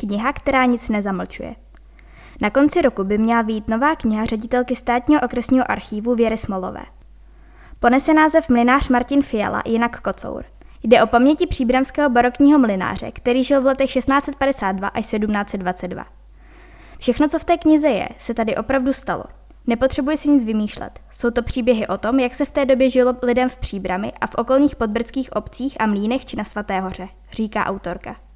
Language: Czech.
Kniha, která nic nezamlčuje. Na konci roku by měla být nová kniha ředitelky státního okresního archívu Věry Smolové. Ponese název Mlinář Martin Fiala, jinak Kocour. Jde o paměti příbramského barokního mlináře, který žil v letech 1652 až 1722. Všechno, co v té knize je, se tady opravdu stalo. Nepotřebuje si nic vymýšlet. Jsou to příběhy o tom, jak se v té době žilo lidem v Příbrami a v okolních podbrdských obcích a mlínech či na Svaté hoře, říká autorka.